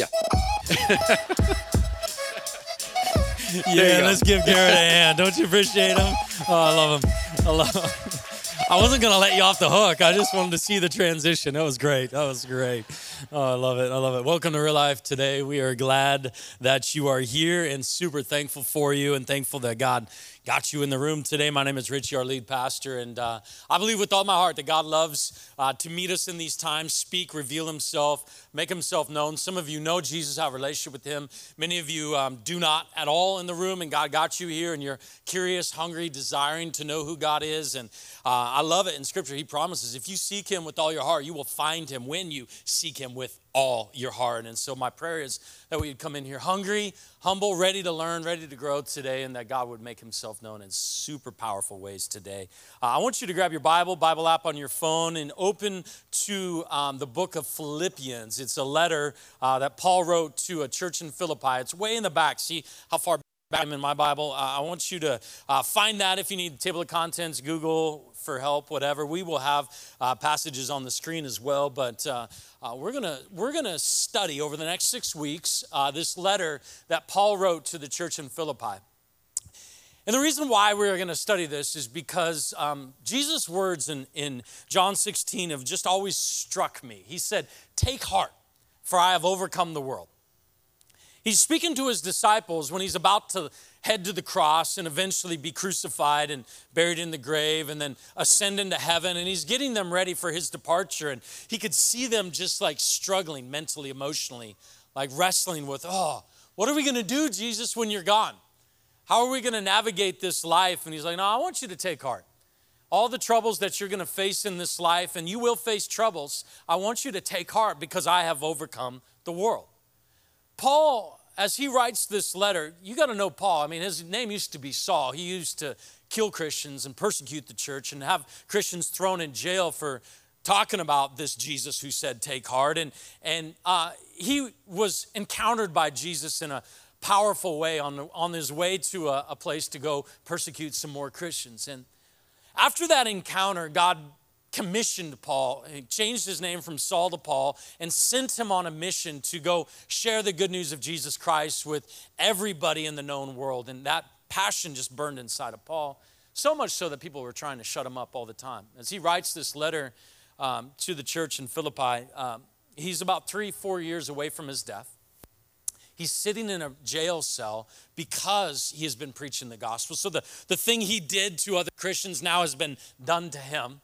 Yeah. yeah, let's give Garrett a hand. Don't you appreciate him? Oh, I love him. I love him. I wasn't gonna let you off the hook. I just wanted to see the transition. That was great. That was great. Oh, I love it. I love it. Welcome to Real Life today. We are glad that you are here and super thankful for you and thankful that God got you in the room today. My name is Richie, our lead pastor, and uh, I believe with all my heart that God loves uh, to meet us in these times, speak, reveal Himself, make Himself known. Some of you know Jesus, have a relationship with Him. Many of you um, do not at all in the room, and God got you here, and you're curious, hungry, desiring to know who God is. And uh, I love it in Scripture. He promises if you seek Him with all your heart, you will find Him when you seek Him with all your heart. And so my prayer is that we'd come in here hungry, humble, ready to learn, ready to grow today, and that God would make himself known in super powerful ways today. Uh, I want you to grab your Bible, Bible app on your phone, and open to um, the book of Philippians. It's a letter uh, that Paul wrote to a church in Philippi. It's way in the back. See how far I'm in my Bible. Uh, I want you to uh, find that if you need table of contents, Google for help, whatever. We will have uh, passages on the screen as well, but uh, uh, we're gonna we're gonna study over the next six weeks uh, this letter that Paul wrote to the church in Philippi. And the reason why we're going to study this is because um, Jesus' words in, in John 16 have just always struck me. He said, Take heart, for I have overcome the world. He's speaking to his disciples when he's about to head to the cross and eventually be crucified and buried in the grave and then ascend into heaven. And he's getting them ready for his departure. And he could see them just like struggling mentally, emotionally, like wrestling with, oh, what are we going to do, Jesus, when you're gone? How are we going to navigate this life? And he's like, no, I want you to take heart. All the troubles that you're going to face in this life, and you will face troubles, I want you to take heart because I have overcome the world. Paul, as he writes this letter, you got to know Paul. I mean, his name used to be Saul. He used to kill Christians and persecute the church and have Christians thrown in jail for talking about this Jesus who said, Take heart. And, and uh, he was encountered by Jesus in a powerful way on, on his way to a, a place to go persecute some more Christians. And after that encounter, God commissioned Paul. He changed his name from Saul to Paul and sent him on a mission to go share the good news of Jesus Christ with everybody in the known world. And that passion just burned inside of Paul, so much so that people were trying to shut him up all the time. As he writes this letter um, to the church in Philippi, um, he's about three, four years away from his death. He's sitting in a jail cell because he has been preaching the gospel. So the, the thing he did to other Christians now has been done to him.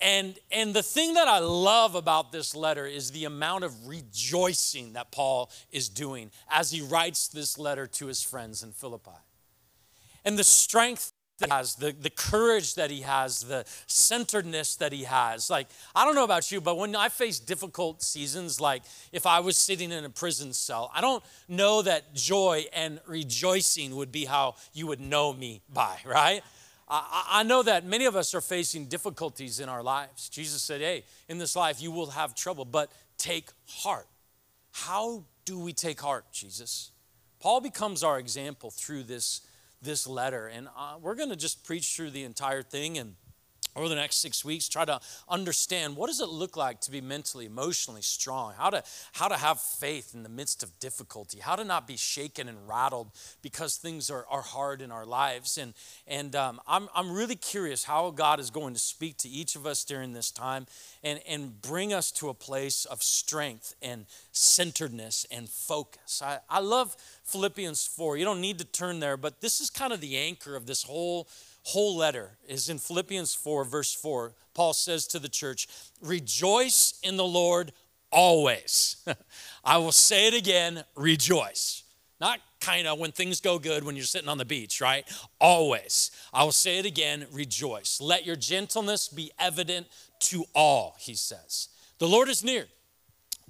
And, and the thing that I love about this letter is the amount of rejoicing that Paul is doing as he writes this letter to his friends in Philippi. And the strength that he has, the, the courage that he has, the centeredness that he has. Like, I don't know about you, but when I face difficult seasons, like if I was sitting in a prison cell, I don't know that joy and rejoicing would be how you would know me by, right? I, know that many of us are facing difficulties in our lives. Jesus said, Hey, in this life you will have trouble, but take heart. How do we take heart, Jesus? Paul becomes our example through this, this letter, and uh, we're going to just preach through the entire thing and over the next six weeks try to understand what does it look like to be mentally emotionally strong? How to how to have faith in the midst of difficulty? How to not be shaken and rattled because things are, are hard in our lives? And and um, I'm, I'm really curious how god is going to speak to each of us during this time and and bring us to a place of strength and centeredness and focus. I, I love philippians 4 you don't need to turn there but this is kind of the anchor of this whole whole letter is in Philippians 4, verse 4. Paul says to the church, Rejoice in the Lord always. I will say it again, rejoice. Not kind of when things go good when you're sitting on the beach, right? Always. I will say it again, rejoice. Let your gentleness be evident to all, he says. The Lord is near.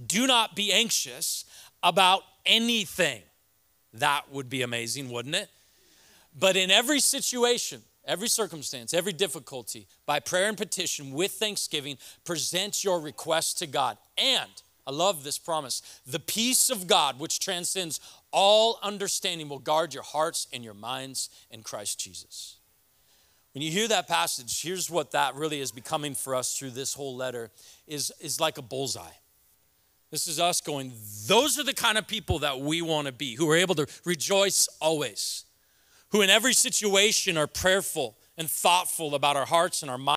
Do not be anxious about anything. That would be amazing, wouldn't it? But in every situation, every circumstance, every difficulty, by prayer and petition with thanksgiving, present your requests to God. And I love this promise the peace of God, which transcends all understanding, will guard your hearts and your minds in Christ Jesus. When you hear that passage, here's what that really is becoming for us through this whole letter is, is like a bullseye. This is us going, those are the kind of people that we want to be, who are able to rejoice always, who in every situation are prayerful and thoughtful about our hearts and our minds,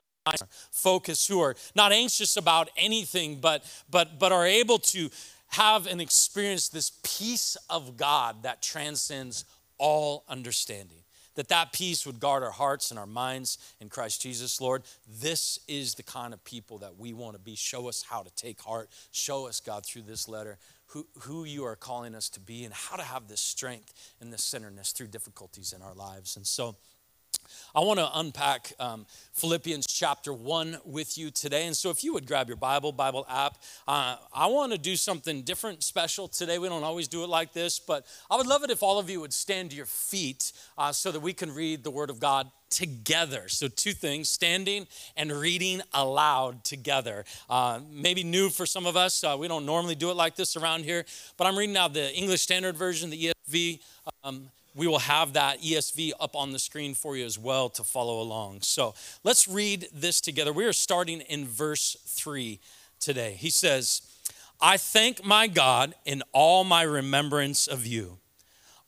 focus, who are not anxious about anything, but, but, but are able to have and experience this peace of God that transcends all understanding that that peace would guard our hearts and our minds in Christ Jesus, Lord. This is the kind of people that we want to be. Show us how to take heart. Show us, God, through this letter, who, who you are calling us to be and how to have this strength and this centeredness through difficulties in our lives. And so, I want to unpack um, Philippians chapter 1 with you today. And so, if you would grab your Bible, Bible app, uh, I want to do something different, special today. We don't always do it like this, but I would love it if all of you would stand to your feet uh, so that we can read the Word of God together. So, two things standing and reading aloud together. Uh, maybe new for some of us. Uh, we don't normally do it like this around here, but I'm reading now the English Standard Version, the ESV. Um, we will have that ESV up on the screen for you as well to follow along. So let's read this together. We are starting in verse 3 today. He says, I thank my God in all my remembrance of you,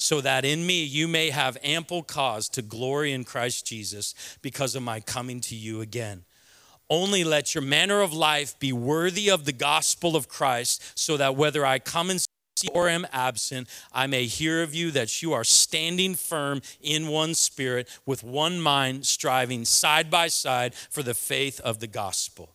so that in me you may have ample cause to glory in Christ Jesus because of my coming to you again. Only let your manner of life be worthy of the gospel of Christ, so that whether I come and see or am absent, I may hear of you that you are standing firm in one spirit, with one mind, striving side by side for the faith of the gospel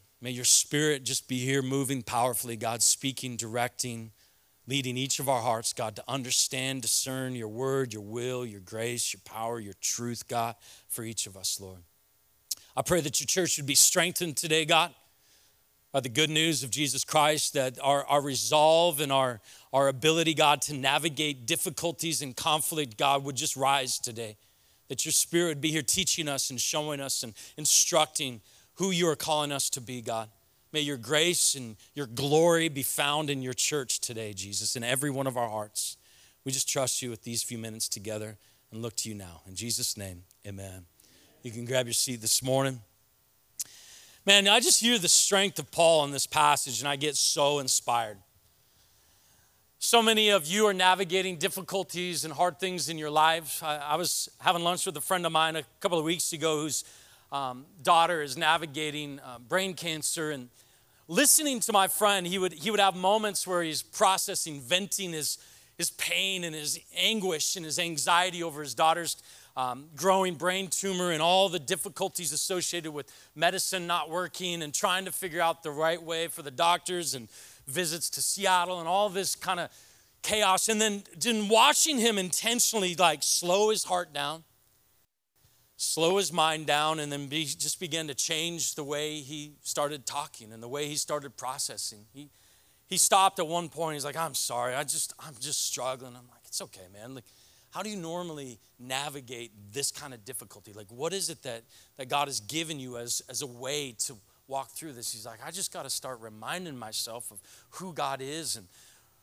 May your spirit just be here moving powerfully, God, speaking, directing, leading each of our hearts, God, to understand, discern your word, your will, your grace, your power, your truth, God, for each of us, Lord. I pray that your church would be strengthened today, God, by the good news of Jesus Christ, that our, our resolve and our, our ability, God, to navigate difficulties and conflict, God, would just rise today. That your spirit would be here teaching us and showing us and instructing who you are calling us to be, God. May your grace and your glory be found in your church today, Jesus, in every one of our hearts. We just trust you with these few minutes together and look to you now. In Jesus' name, amen. You can grab your seat this morning. Man, I just hear the strength of Paul in this passage and I get so inspired. So many of you are navigating difficulties and hard things in your lives. I, I was having lunch with a friend of mine a couple of weeks ago whose um, daughter is navigating uh, brain cancer. And listening to my friend, he would, he would have moments where he's processing, venting his, his pain and his anguish and his anxiety over his daughter's um, growing brain tumor and all the difficulties associated with medicine not working and trying to figure out the right way for the doctors and visits to Seattle and all this kind of chaos. And then, then watching him intentionally like slow his heart down, slow his mind down, and then be, just began to change the way he started talking and the way he started processing. He, he stopped at one point. He's like, I'm sorry. I just, I'm just struggling. I'm like, it's okay, man. Like, how do you normally navigate this kind of difficulty? Like, what is it that, that God has given you as, as a way to walk through this? He's like, I just got to start reminding myself of who God is and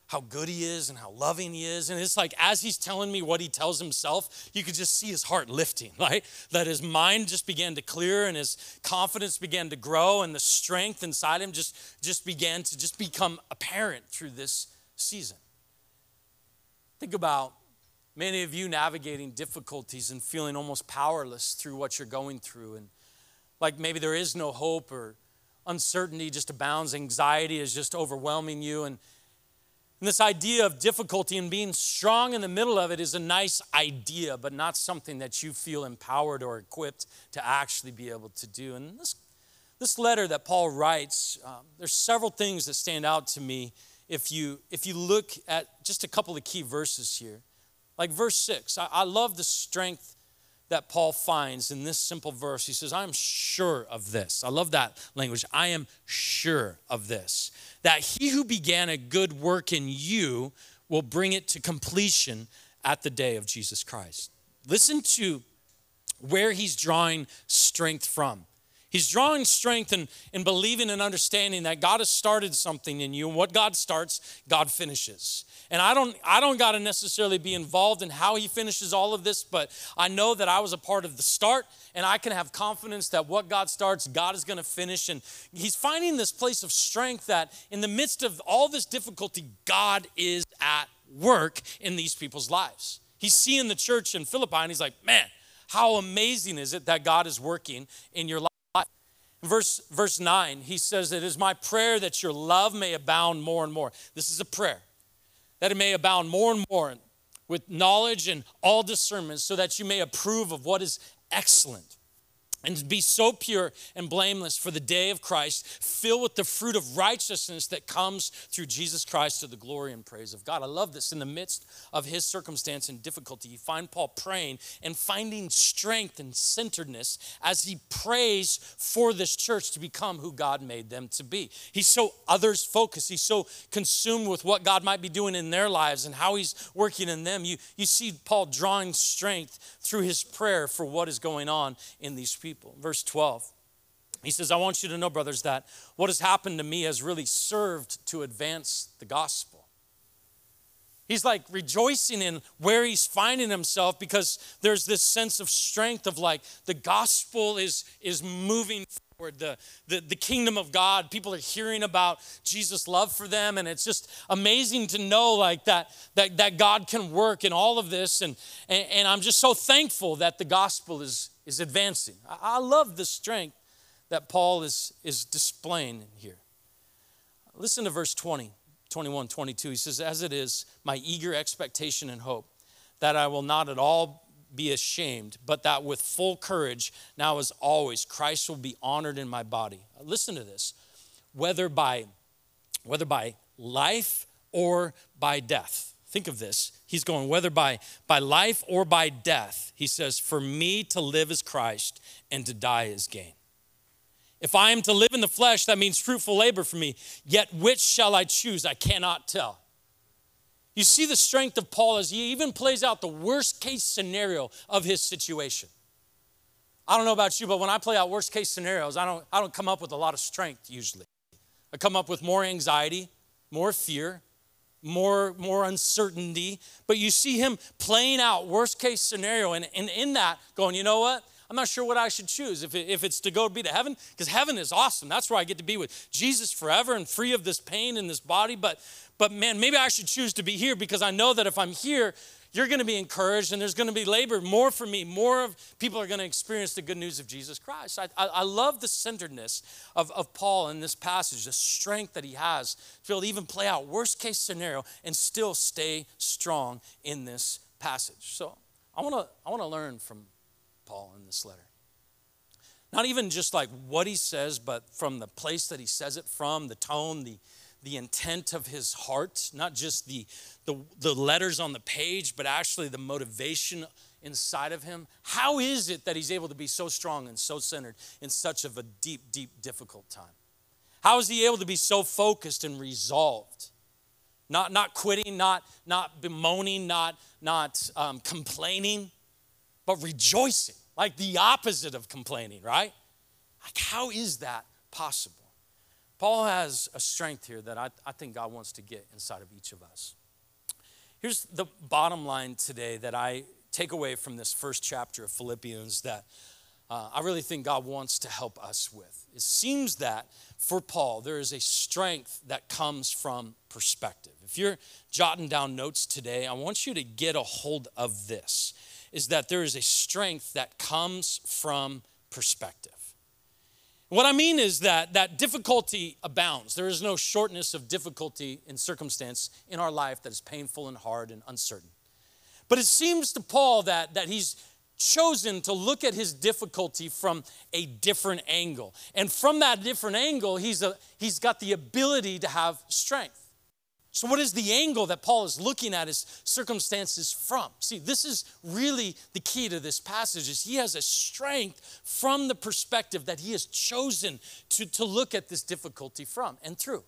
how good he is and how loving he is. And it's like, as he's telling me what he tells himself, you could just see his heart lifting, right? That his mind just began to clear and his confidence began to grow and the strength inside him just, just began to just become apparent through this season. Think about Many of you navigating difficulties and feeling almost powerless through what you're going through. And like maybe there is no hope or uncertainty just abounds, anxiety is just overwhelming you. And, and this idea of difficulty and being strong in the middle of it is a nice idea, but not something that you feel empowered or equipped to actually be able to do. And this, this letter that Paul writes, um, there's several things that stand out to me if you, if you look at just a couple of key verses here. Like verse 6, I, I love the strength that Paul finds in this simple verse. He says, I'm sure of this. I love that language. I am sure of this. That he who began a good work in you will bring it to completion at the day of Jesus Christ. Listen to where he's drawing strength from. He's drawing strength in, in believing and understanding that God has started something in you, and what God starts, God finishes. And I don't, I don't got to necessarily be involved in how he finishes all of this, but I know that I was a part of the start, and I can have confidence that what God starts, God is going to finish. And he's finding this place of strength that in the midst of all this difficulty, God is at work in these people's lives. He's seeing the church in Philippi, and he's like, man, how amazing is it that God is working in your life? Verse, verse 9, he says, It is my prayer that your love may abound more and more. This is a prayer that it may abound more and more with knowledge and all discernment, so that you may approve of what is excellent and be so pure and blameless for the day of Christ, filled with the fruit of righteousness that comes through Jesus Christ to the glory and praise of God. I love this. In the midst of his circumstance and difficulty, you find Paul praying and finding strength and centeredness as he prays for this church to become who God made them to be. He's so others focused, he's so consumed with what God might be doing in their lives and how he's working in them. You, you see Paul drawing strength through his prayer for what is going on in these people people. Verse 12, he says, I want you to know, brothers, that what has happened to me has really served to advance the gospel. He's like rejoicing in where he's finding himself because there's this sense of strength of like the gospel is, is moving forward. The, the, the kingdom of God, people are hearing about Jesus' love for them. And it's just amazing to know like that, that, that God can work in all of this. And, and, and I'm just so thankful that the gospel is, is advancing. I, love the strength that Paul is, is displaying here. Listen to verse 20, 21, 22. He says, As it is, my eager expectation and hope that I will not at all be ashamed, but that with full courage, now as always, Christ will be honored in my body. Listen to this. Whether by, whether by life or by death. Think of this. He's going, whether by, by life or by death, he says, For me to live is Christ and to die is gain. If I am to live in the flesh, that means fruitful labor for me. Yet which shall I choose? I cannot tell. You see the strength of Paul as he even plays out the worst case scenario of his situation. I don't know about you, but when I play out worst case scenarios, I don't, I don't come up with a lot of strength usually. I come up with more anxiety, more fear, more, more uncertainty. But you see him playing out worst case scenario, and, and in that, going, you know what? I'm not sure what I should choose. If, it, if it's to go be to heaven, because heaven is awesome. That's where I get to be with Jesus forever and free of this pain in this body. But, but man, maybe I should choose to be here because I know that if I'm here, you're going to be encouraged and there's going to be labor more for me. More of people are going to experience the good news of Jesus Christ. I, I, I love the centeredness of, of Paul in this passage, the strength that he has to be able to even play out worst case scenario and still stay strong in this passage. So I want to I want to learn from Paul in this letter. Not even just like what he says, but from the place that he says it from, the tone, the, the intent of his heart, not just the, the, the letters on the page, but actually the motivation inside of him. How is it that he's able to be so strong and so centered in such of a deep, deep, difficult time? How is he able to be so focused and resolved? Not, not quitting, not, not bemoaning, not, not um, complaining, but rejoicing, like the opposite of complaining, right? Like, how is that possible? Paul has a strength here that I, I think God wants to get inside of each of us. Here's the bottom line today that I take away from this first chapter of Philippians that uh, I really think God wants to help us with. It seems that for Paul, there is a strength that comes from perspective. If you're jotting down notes today, I want you to get a hold of this is that there is a strength that comes from perspective. What I mean is that that difficulty abounds. There is no shortness of difficulty in circumstance in our life that is painful and hard and uncertain. But it seems to Paul that, that he's chosen to look at his difficulty from a different angle. And from that different angle, he's, a, he's got the ability to have strength. So, what is the angle that Paul is looking at his circumstances from? See, this is really the key to this passage is he has a strength from the perspective that he has chosen to, to look at this difficulty from and through.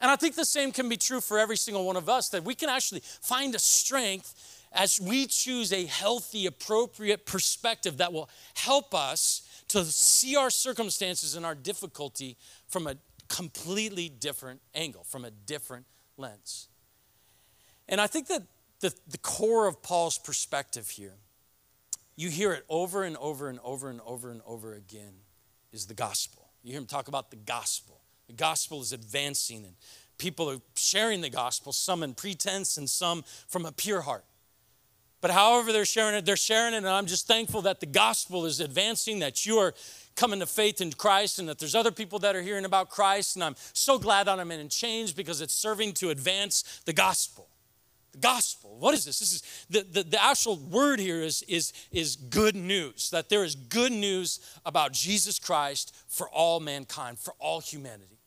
And I think the same can be true for every single one of us, that we can actually find a strength as we choose a healthy, appropriate perspective that will help us to see our circumstances and our difficulty from a completely different angle, from a different lens. And I think that the, the core of Paul's perspective here, you hear it over and over and over and over and over again, is the gospel. You hear him talk about the gospel. The gospel is advancing, and people are sharing the gospel, some in pretense and some from a pure heart. But however they're sharing it, they're sharing it, and I'm just thankful that the gospel is advancing, that you are coming to faith in Christ and that there's other people that are hearing about Christ. And I'm so glad that I'm in change because it's serving to advance the gospel. The gospel. What is this? This is the, the, the actual word here is, is, is good news. That there is good news about Jesus Christ for all mankind, for all humanity.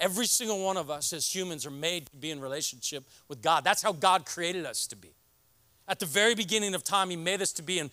Every single one of us as humans are made to be in relationship with God. That's how God created us to be. At the very beginning of time, He made us to be in,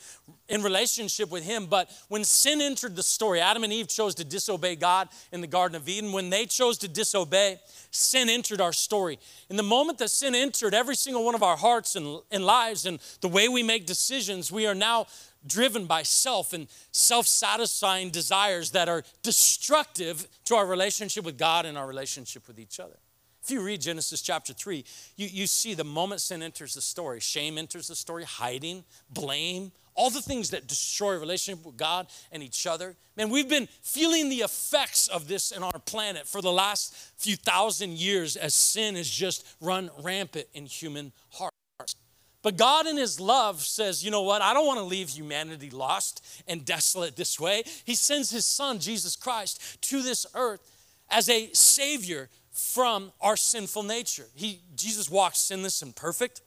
in relationship with Him. But when sin entered the story, Adam and Eve chose to disobey God in the Garden of Eden. When they chose to disobey, sin entered our story. In the moment that sin entered every single one of our hearts and, and lives and the way we make decisions, we are now driven by self and self satisfying desires that are destructive to our relationship with God and our relationship with each other. If you read Genesis chapter 3, you, you see the moment sin enters the story, shame enters the story, hiding, blame, all the things that destroy relationship with God and each other. Man, we've been feeling the effects of this in our planet for the last few thousand years as sin has just run rampant in human hearts. But God, in His love, says, you know what? I don't want to leave humanity lost and desolate this way. He sends His Son, Jesus Christ, to this earth as a Savior from our sinful nature. He, Jesus walked sinless and perfect.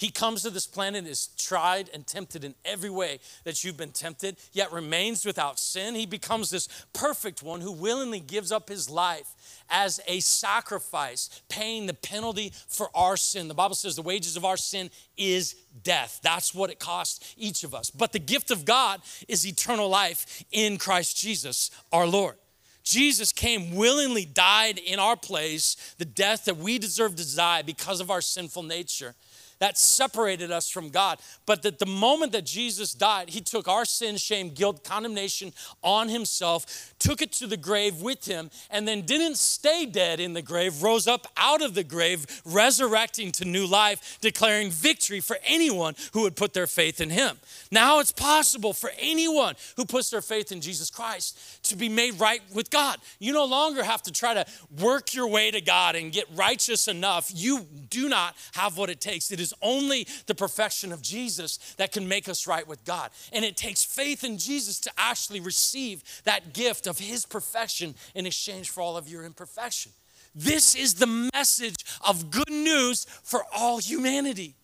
He comes to this planet, is tried and tempted in every way that you've been tempted, yet remains without sin. He becomes this perfect one who willingly gives up his life as a sacrifice, paying the penalty for our sin. The Bible says the wages of our sin is death. That's what it costs each of us. But the gift of God is eternal life in Christ Jesus, our Lord. Jesus came willingly, died in our place, the death that we deserve to die because of our sinful nature that separated us from God. But that the moment that Jesus died, he took our sin, shame, guilt, condemnation on himself, took it to the grave with him, and then didn't stay dead in the grave, rose up out of the grave, resurrecting to new life, declaring victory for anyone who would put their faith in him. Now it's possible for anyone who puts their faith in Jesus Christ to be made right with God. You no longer have to try to work your way to God and get righteous enough. You do not have what it takes. It is is only the perfection of Jesus that can make us right with God. And it takes faith in Jesus to actually receive that gift of his perfection in exchange for all of your imperfection. This is the message of good news for all humanity.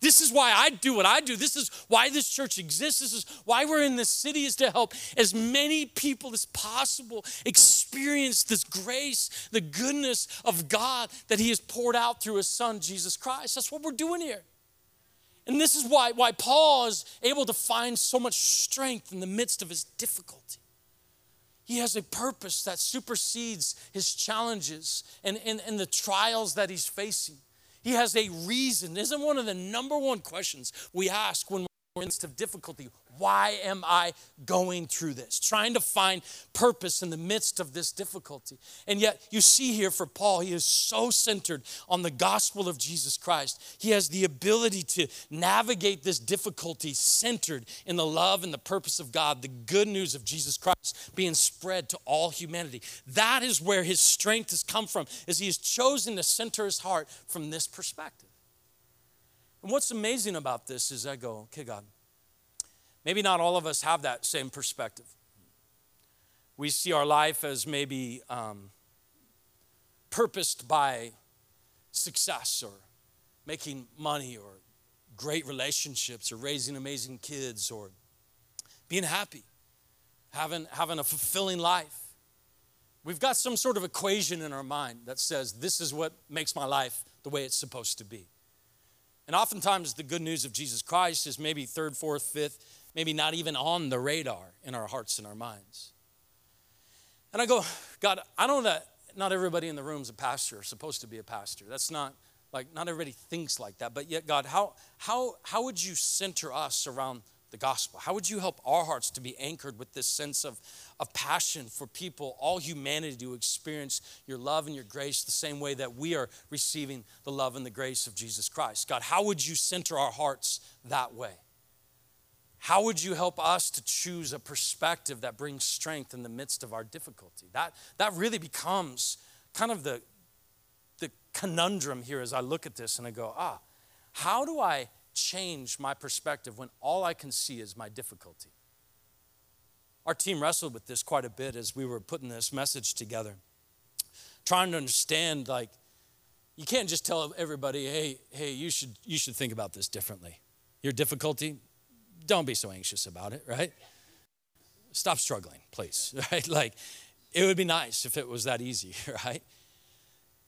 This is why I do what I do. This is why this church exists. This is why we're in this city is to help as many people as possible experience this grace, the goodness of God that he has poured out through his son Jesus Christ. That's what we're doing here. And this is why, why Paul is able to find so much strength in the midst of his difficulty. He has a purpose that supersedes his challenges and, and, and the trials that he's facing. He has a reason. Isn't one of the number one questions we ask when we're in the midst of difficulty? Why am I going through this? Trying to find purpose in the midst of this difficulty. And yet, you see here for Paul, he is so centered on the gospel of Jesus Christ. He has the ability to navigate this difficulty centered in the love and the purpose of God, the good news of Jesus Christ being spread to all humanity. That is where his strength has come from, is he has chosen to center his heart from this perspective. And what's amazing about this is I go, okay, God, Maybe not all of us have that same perspective. We see our life as maybe um, purposed by success or making money or great relationships or raising amazing kids or being happy, having, having a fulfilling life. We've got some sort of equation in our mind that says this is what makes my life the way it's supposed to be. And oftentimes, the good news of Jesus Christ is maybe third, fourth, fifth, maybe not even on the radar in our hearts and our minds. And I go, God, I know that not everybody in the room is a pastor or supposed to be a pastor. That's not like not everybody thinks like that. But yet, God, how how how would you center us around the gospel? How would you help our hearts to be anchored with this sense of, of passion for people, all humanity to experience your love and your grace the same way that we are receiving the love and the grace of Jesus Christ? God, how would you center our hearts that way? How would you help us to choose a perspective that brings strength in the midst of our difficulty? That, that really becomes kind of the, the conundrum here as I look at this and I go, ah, how do I change my perspective when all I can see is my difficulty? Our team wrestled with this quite a bit as we were putting this message together, trying to understand like, you can't just tell everybody, hey, hey, you should, you should think about this differently. Your difficulty, don't be so anxious about it, right? Stop struggling, please, right? Like, it would be nice if it was that easy, right?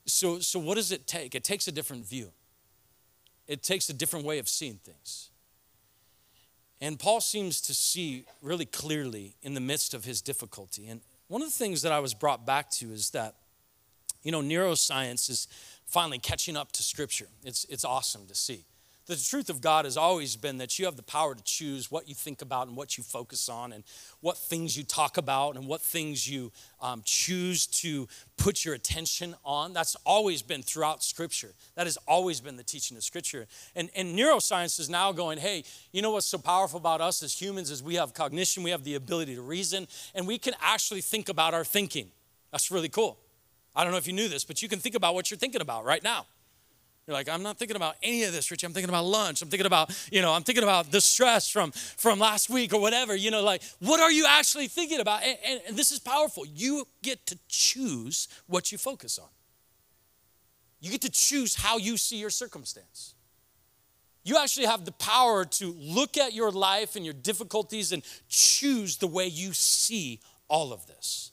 So, so what does it take? It takes a different view. It takes a different way of seeing things. And Paul seems to see really clearly in the midst of his difficulty. And one of the things that I was brought back to is that, you know, neuroscience is finally catching up to Scripture. It's, it's awesome to see. The truth of God has always been that you have the power to choose what you think about and what you focus on, and what things you talk about, and what things you um, choose to put your attention on. That's always been throughout Scripture. That has always been the teaching of Scripture. And, and neuroscience is now going, hey, you know what's so powerful about us as humans is we have cognition, we have the ability to reason, and we can actually think about our thinking. That's really cool. I don't know if you knew this, but you can think about what you're thinking about right now. You're like, I'm not thinking about any of this, Richie. I'm thinking about lunch. I'm thinking about, you know, I'm thinking about the stress from from last week or whatever. You know, like, what are you actually thinking about? And, and, and this is powerful. You get to choose what you focus on. You get to choose how you see your circumstance. You actually have the power to look at your life and your difficulties and choose the way you see all of this.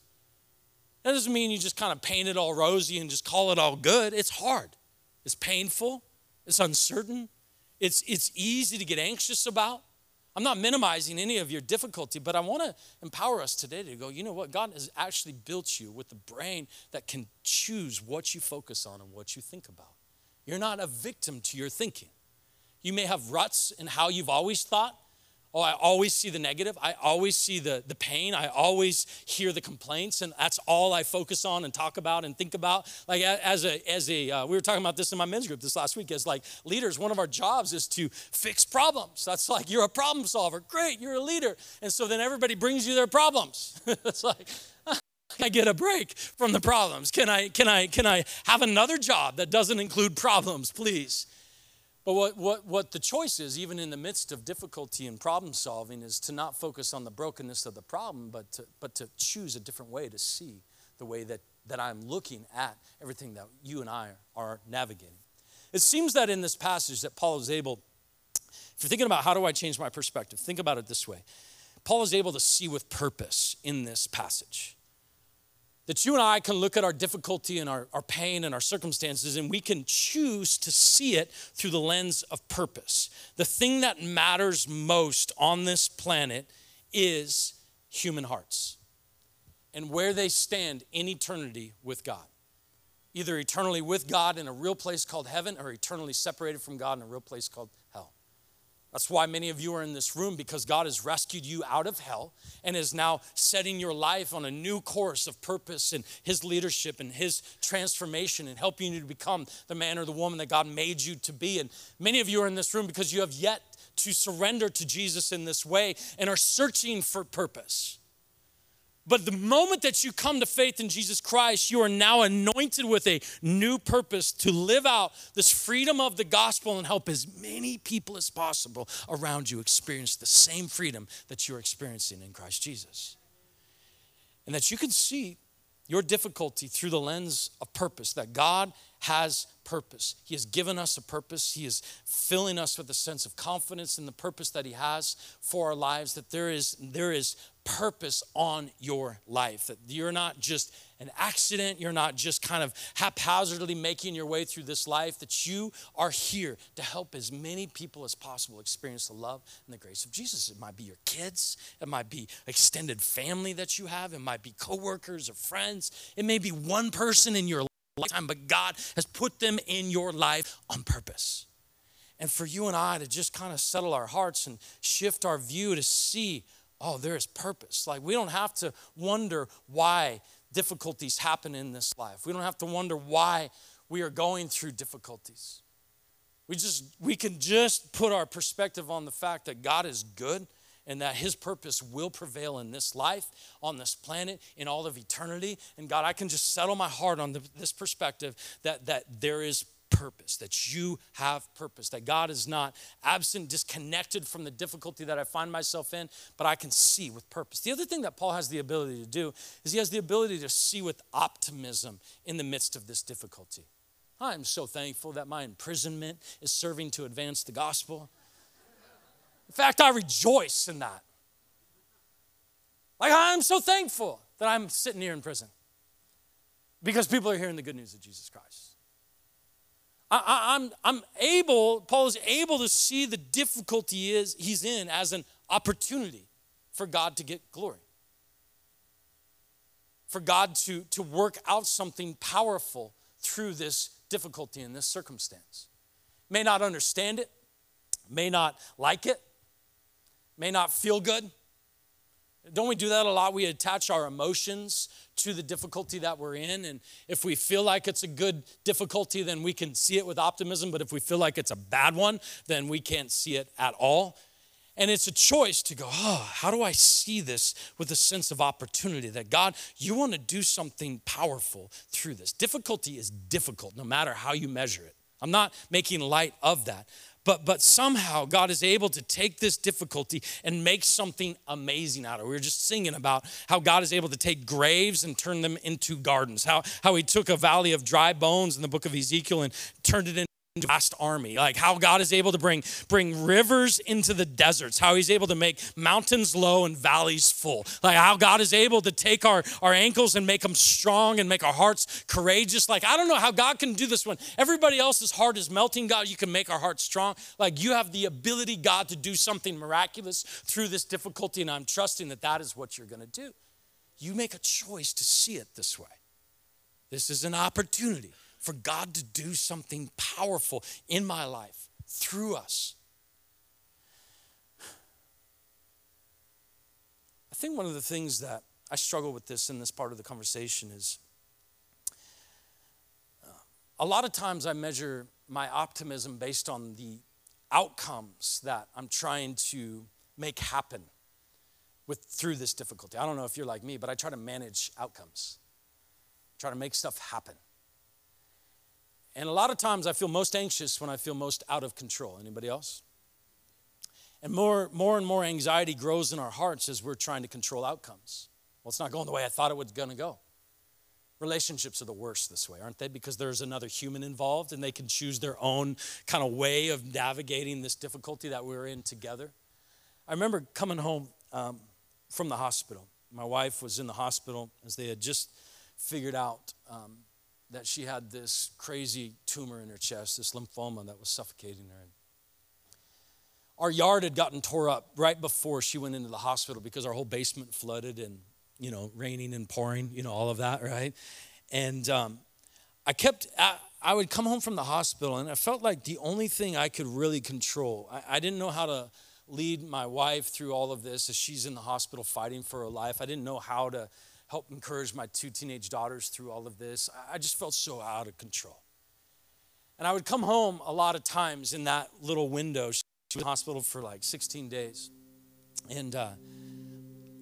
That doesn't mean you just kind of paint it all rosy and just call it all good. It's hard, it's painful, it's uncertain, it's, it's easy to get anxious about. I'm not minimizing any of your difficulty, but I want to empower us today to go, you know what? God has actually built you with the brain that can choose what you focus on and what you think about. You're not a victim to your thinking. You may have ruts in how you've always thought. Oh, I always see the negative. I always see the, the pain. I always hear the complaints, and that's all I focus on and talk about and think about. Like as a as a uh, we were talking about this in my men's group this last week. As like leaders, one of our jobs is to fix problems. That's like you're a problem solver. Great, you're a leader, and so then everybody brings you their problems. it's like I get a break from the problems? Can I, can I, can I have another job that doesn't include problems, please? But what, what, what the choice is, even in the midst of difficulty and problem solving, is to not focus on the brokenness of the problem, but to, but to choose a different way to see the way that, that I'm looking at everything that you and I are navigating. It seems that in this passage that Paul is able, if you're thinking about how do I change my perspective, think about it this way. Paul is able to see with purpose in this passage. That you and I can look at our difficulty and our, our pain and our circumstances, and we can choose to see it through the lens of purpose. The thing that matters most on this planet is human hearts and where they stand in eternity with God. Either eternally with God in a real place called heaven or eternally separated from God in a real place called that's why many of you are in this room because God has rescued you out of hell and is now setting your life on a new course of purpose and His leadership and His transformation and helping you to become the man or the woman that God made you to be. And many of you are in this room because you have yet to surrender to Jesus in this way and are searching for purpose. But the moment that you come to faith in Jesus Christ, you are now anointed with a new purpose to live out this freedom of the gospel and help as many people as possible around you experience the same freedom that you're experiencing in Christ Jesus. And that you can see your difficulty through the lens of purpose, that God has purpose. He has given us a purpose. He is filling us with a sense of confidence in the purpose that He has for our lives, that there is, there is purpose on your life, that you're not just an accident, you're not just kind of haphazardly making your way through this life, that you are here to help as many people as possible experience the love and the grace of Jesus. It might be your kids, it might be extended family that you have, it might be coworkers or friends, it may be one person in your lifetime, but God has put them in your life on purpose. And for you and I to just kind of settle our hearts and shift our view to see, oh, there is purpose. Like we don't have to wonder why difficulties happen in this life. We don't have to wonder why we are going through difficulties. We just we can just put our perspective on the fact that God is good and that his purpose will prevail in this life, on this planet, in all of eternity. And God, I can just settle my heart on the, this perspective that, that there is purpose, that you have purpose, that God is not absent, disconnected from the difficulty that I find myself in, but I can see with purpose. The other thing that Paul has the ability to do is he has the ability to see with optimism in the midst of this difficulty. I'm so thankful that my imprisonment is serving to advance the gospel. In fact, I rejoice in that. Like, I'm so thankful that I'm sitting here in prison because people are hearing the good news of Jesus Christ. I, am I'm, I'm able, Paul is able to see the difficulty is, he's in as an opportunity for God to get glory. For God to, to work out something powerful through this difficulty in this circumstance. May not understand it, may not like it, may not feel good. Don't we do that a lot? We attach our emotions to the difficulty that we're in. And if we feel like it's a good difficulty, then we can see it with optimism. But if we feel like it's a bad one, then we can't see it at all. And it's a choice to go, oh, how do I see this with a sense of opportunity that God, you want to do something powerful through this? Difficulty is difficult no matter how you measure it. I'm not making light of that. But, but somehow God is able to take this difficulty and make something amazing out of it. We were just singing about how God is able to take graves and turn them into gardens, how, how He took a valley of dry bones in the book of Ezekiel and turned it into vast army. Like how god is able to bring bring rivers into the deserts how he's able to make mountains low and valleys full. Like how god is able to take our our ankles and make them strong and make our hearts courageous. Like i don't know how god can do this when everybody else's heart is melting. God you can make our hearts strong. Like you have the ability god to do something miraculous through this difficulty and i'm trusting that that is what you're going to do. You make a choice to see it this way. This is an opportunity for God to do something powerful in my life through us. I think one of the things that I struggle with this in this part of the conversation is uh, a lot of times I measure my optimism based on the outcomes that I'm trying to make happen with through this difficulty. I don't know if you're like me, but I try to manage outcomes. Try to make stuff happen. And a lot of times I feel most anxious when I feel most out of control. Anybody else? And more, more and more anxiety grows in our hearts as we're trying to control outcomes. Well, it's not going the way I thought it was going to go. Relationships are the worst this way, aren't they? Because there's another human involved and they can choose their own kind of way of navigating this difficulty that we're in together. I remember coming home um, from the hospital. My wife was in the hospital as they had just figured out um, that she had this crazy tumor in her chest, this lymphoma that was suffocating her. Our yard had gotten tore up right before she went into the hospital because our whole basement flooded and, you know, raining and pouring, you know, all of that, right? And um, I kept, I, I, would come home from the hospital and I felt like the only thing I could really control, I, I didn't know how to lead my wife through all of this as she's in the hospital fighting for her life. I didn't know how to help encourage my two teenage daughters through all of this. I just felt so out of control. And I would come home a lot of times in that little window. She was in the hospital for like 16 days. And uh,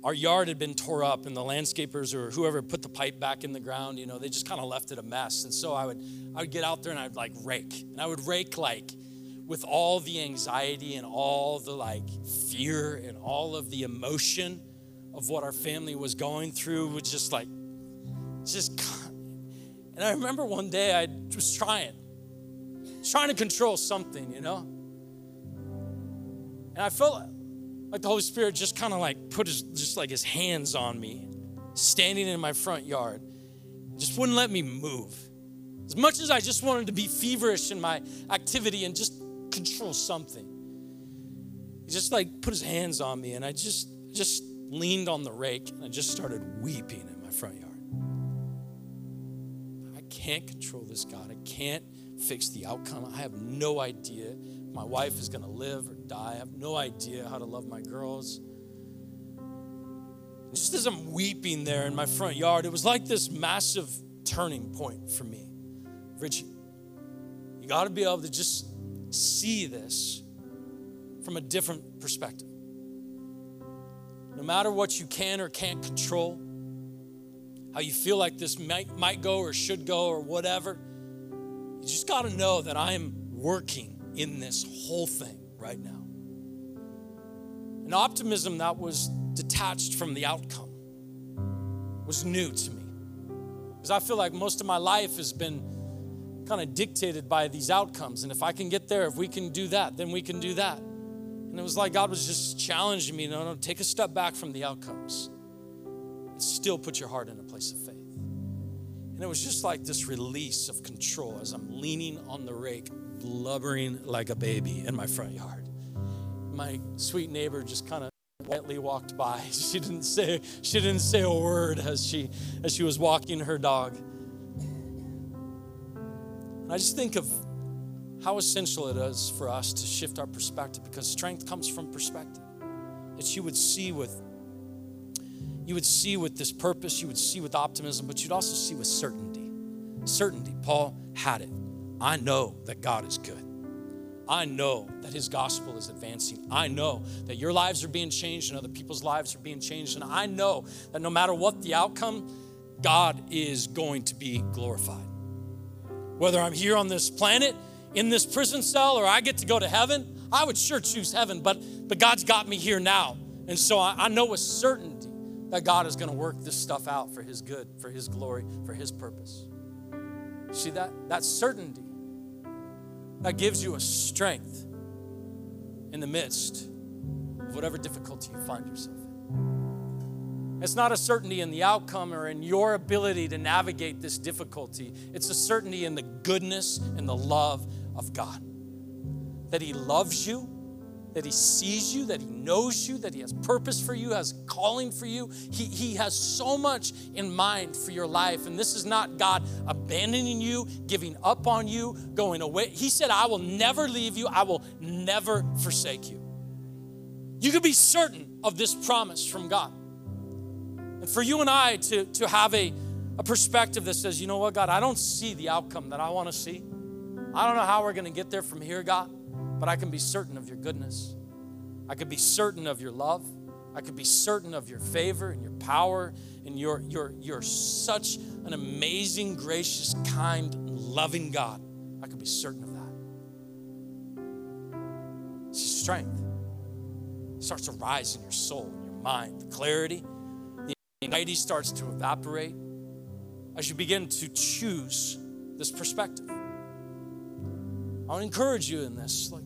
our yard had been tore up, and the landscapers or whoever put the pipe back in the ground, you know, they just kind of left it a mess. And so I would, I would get out there and I'd like rake. And I would rake like with all the anxiety and all the like fear and all of the emotion of what our family was going through was just like, just, and I remember one day I was trying, trying to control something, you know? And I felt like the Holy Spirit just kind of like put his, just like his hands on me, standing in my front yard, just wouldn't let me move. As much as I just wanted to be feverish in my activity and just control something, he just like put his hands on me, and I just, just leaned on the rake and I just started weeping in my front yard. I can't control this, God. I can't fix the outcome. I have no idea my wife is going to live or die. I have no idea how to love my girls. Just as I'm weeping there in my front yard, it was like this massive turning point for me. Richie, you got to be able to just see this from a different perspective no matter what you can or can't control, how you feel like this might, might go or should go or whatever, you just got to know that I am working in this whole thing right now. An optimism that was detached from the outcome was new to me. Because I feel like most of my life has been kind of dictated by these outcomes. And if I can get there, if we can do that, then we can do that. And it was like God was just challenging me no, no, take a step back from the outcomes and still put your heart in a place of faith. And it was just like this release of control as I'm leaning on the rake, blubbering like a baby in my front yard. My sweet neighbor just kind of quietly walked by. She didn't say she didn't say a word as she as she was walking her dog. And I just think of how essential it is for us to shift our perspective because strength comes from perspective. That you would see with you would see with this purpose, you would see with optimism, but you'd also see with certainty. Certainty. Paul had it. I know that God is good. I know that his gospel is advancing. I know that your lives are being changed and other people's lives are being changed. And I know that no matter what the outcome, God is going to be glorified. Whether I'm here on this planet in this prison cell or I get to go to heaven, I would sure choose heaven, but, but God's got me here now. And so I, I know with certainty that God is going to work this stuff out for His good, for His glory, for His purpose. See that? That certainty that gives you a strength in the midst of whatever difficulty you find yourself in. It's not a certainty in the outcome or in your ability to navigate this difficulty. It's a certainty in the goodness and the love of God. That He loves you, that He sees you, that He knows you, that He has purpose for you, has calling for you. He, he has so much in mind for your life. And this is not God abandoning you, giving up on you, going away. He said, I will never leave you, I will never forsake you. You can be certain of this promise from God. And for you and I to, to have a, a perspective that says, you know what, God, I don't see the outcome that I want to see. I don't know how we're going to get there from here, God but I can be certain of your goodness. I could be certain of your love. I could be certain of your favor and your power and your your you're such an amazing, gracious, kind, loving God. I could be certain of that. See, strength starts to rise in your soul, in your mind. The clarity, the anxiety starts to evaporate as you begin to choose this perspective. I want to encourage you in this. Like,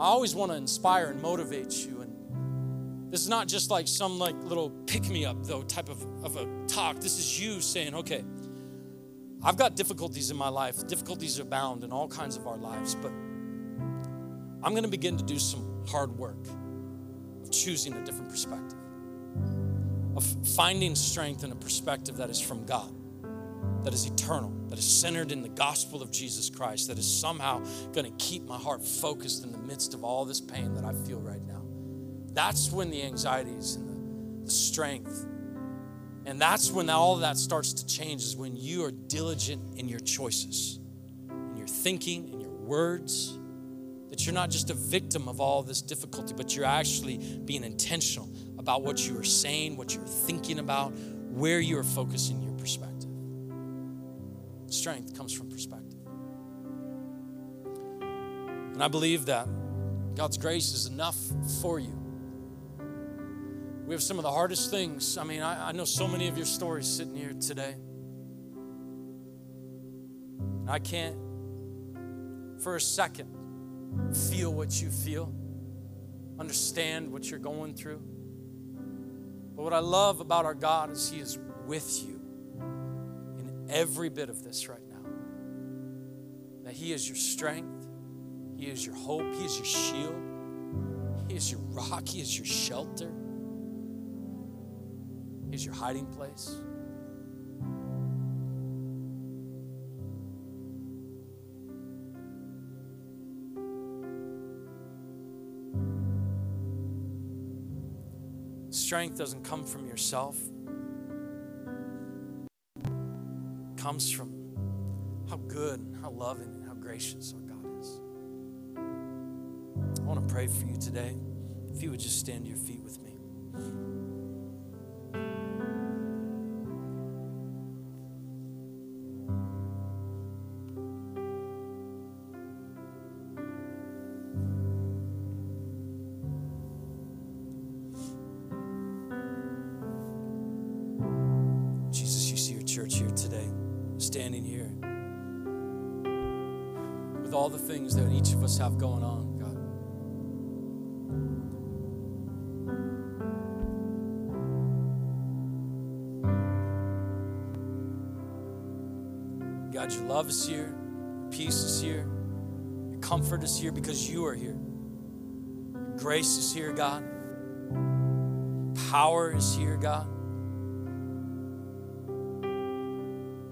I always want to inspire and motivate you. And this is not just like some like little pick me up though type of, of a talk. This is you saying, okay, I've got difficulties in my life. Difficulties abound in all kinds of our lives, but I'm going to begin to do some hard work of choosing a different perspective, of finding strength in a perspective that is from God that is eternal, that is centered in the gospel of Jesus Christ, that is somehow going to keep my heart focused in the midst of all this pain that I feel right now. That's when the anxieties and the, the strength, and that's when all of that starts to change, is when you are diligent in your choices, in your thinking, in your words. That you're not just a victim of all this difficulty, but you're actually being intentional about what you are saying, what you're thinking about, where you are focusing your. Strength comes from perspective. And I believe that God's grace is enough for you. We have some of the hardest things. I mean, I, I know so many of your stories sitting here today. I can't for a second feel what you feel, understand what you're going through. But what I love about our God is He is with you every bit of this right now. That He is your strength, He is your hope, He is your shield, He is your rock, He is your shelter, He is your hiding place. Strength doesn't come from yourself. Comes from how good and how loving and how gracious our God is. I want to pray for you today. If you would just stand to your feet with me. Have going on, God. God, your love is here, peace is here, your comfort is here because you are here. Grace is here, God. Power is here, God.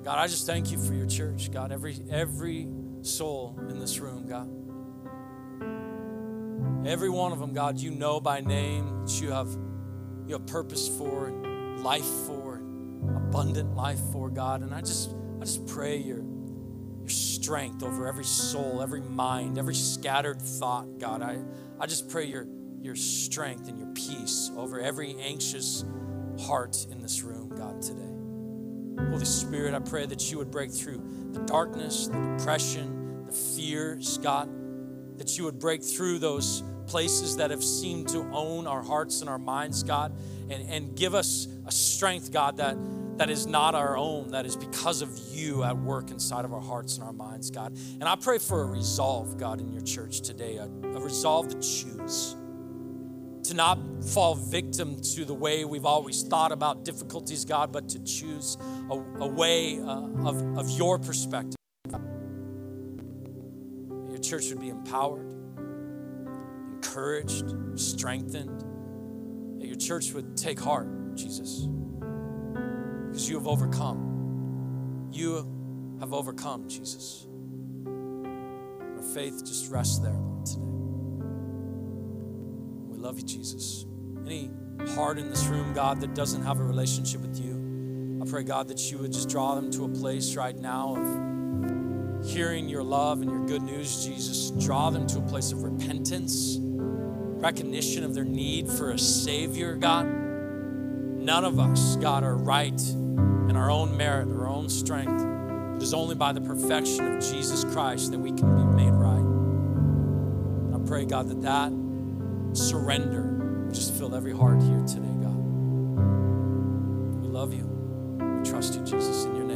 God, I just thank you for your church, God. Every every soul in this room, God. Every one of them, God, you know by name that you have, you have purpose for life for abundant life for, God. And I just, I just pray your, your strength over every soul, every mind, every scattered thought, God. I, I just pray your, your strength and your peace over every anxious heart in this room, God, today. Holy Spirit, I pray that you would break through the darkness, the depression, the fears, God, that you would break through those places that have seemed to own our hearts and our minds, God, and, and give us a strength, God, that, that is not our own, that is because of you at work inside of our hearts and our minds, God. And I pray for a resolve, God, in your church today, a, a resolve to choose, to not fall victim to the way we've always thought about difficulties, God, but to choose a, a way uh, of, of your perspective. Your church would be empowered, encouraged, strengthened. That your church would take heart, Jesus because you have overcome. You have overcome, Jesus. Our faith just rests there, Lord. Love you, Jesus. Any heart in this room, God, that doesn't have a relationship with you, I pray, God, that you would just draw them to a place right now of hearing your love and your good news, Jesus. Draw them to a place of repentance, recognition of their need for a Savior, God. None of us, God, are right in our own merit, our own strength. It is only by the perfection of Jesus Christ that we can be made right. And I pray, God, that that surrender just fill every heart here today, God. We love you. We trust you, Jesus, in your name.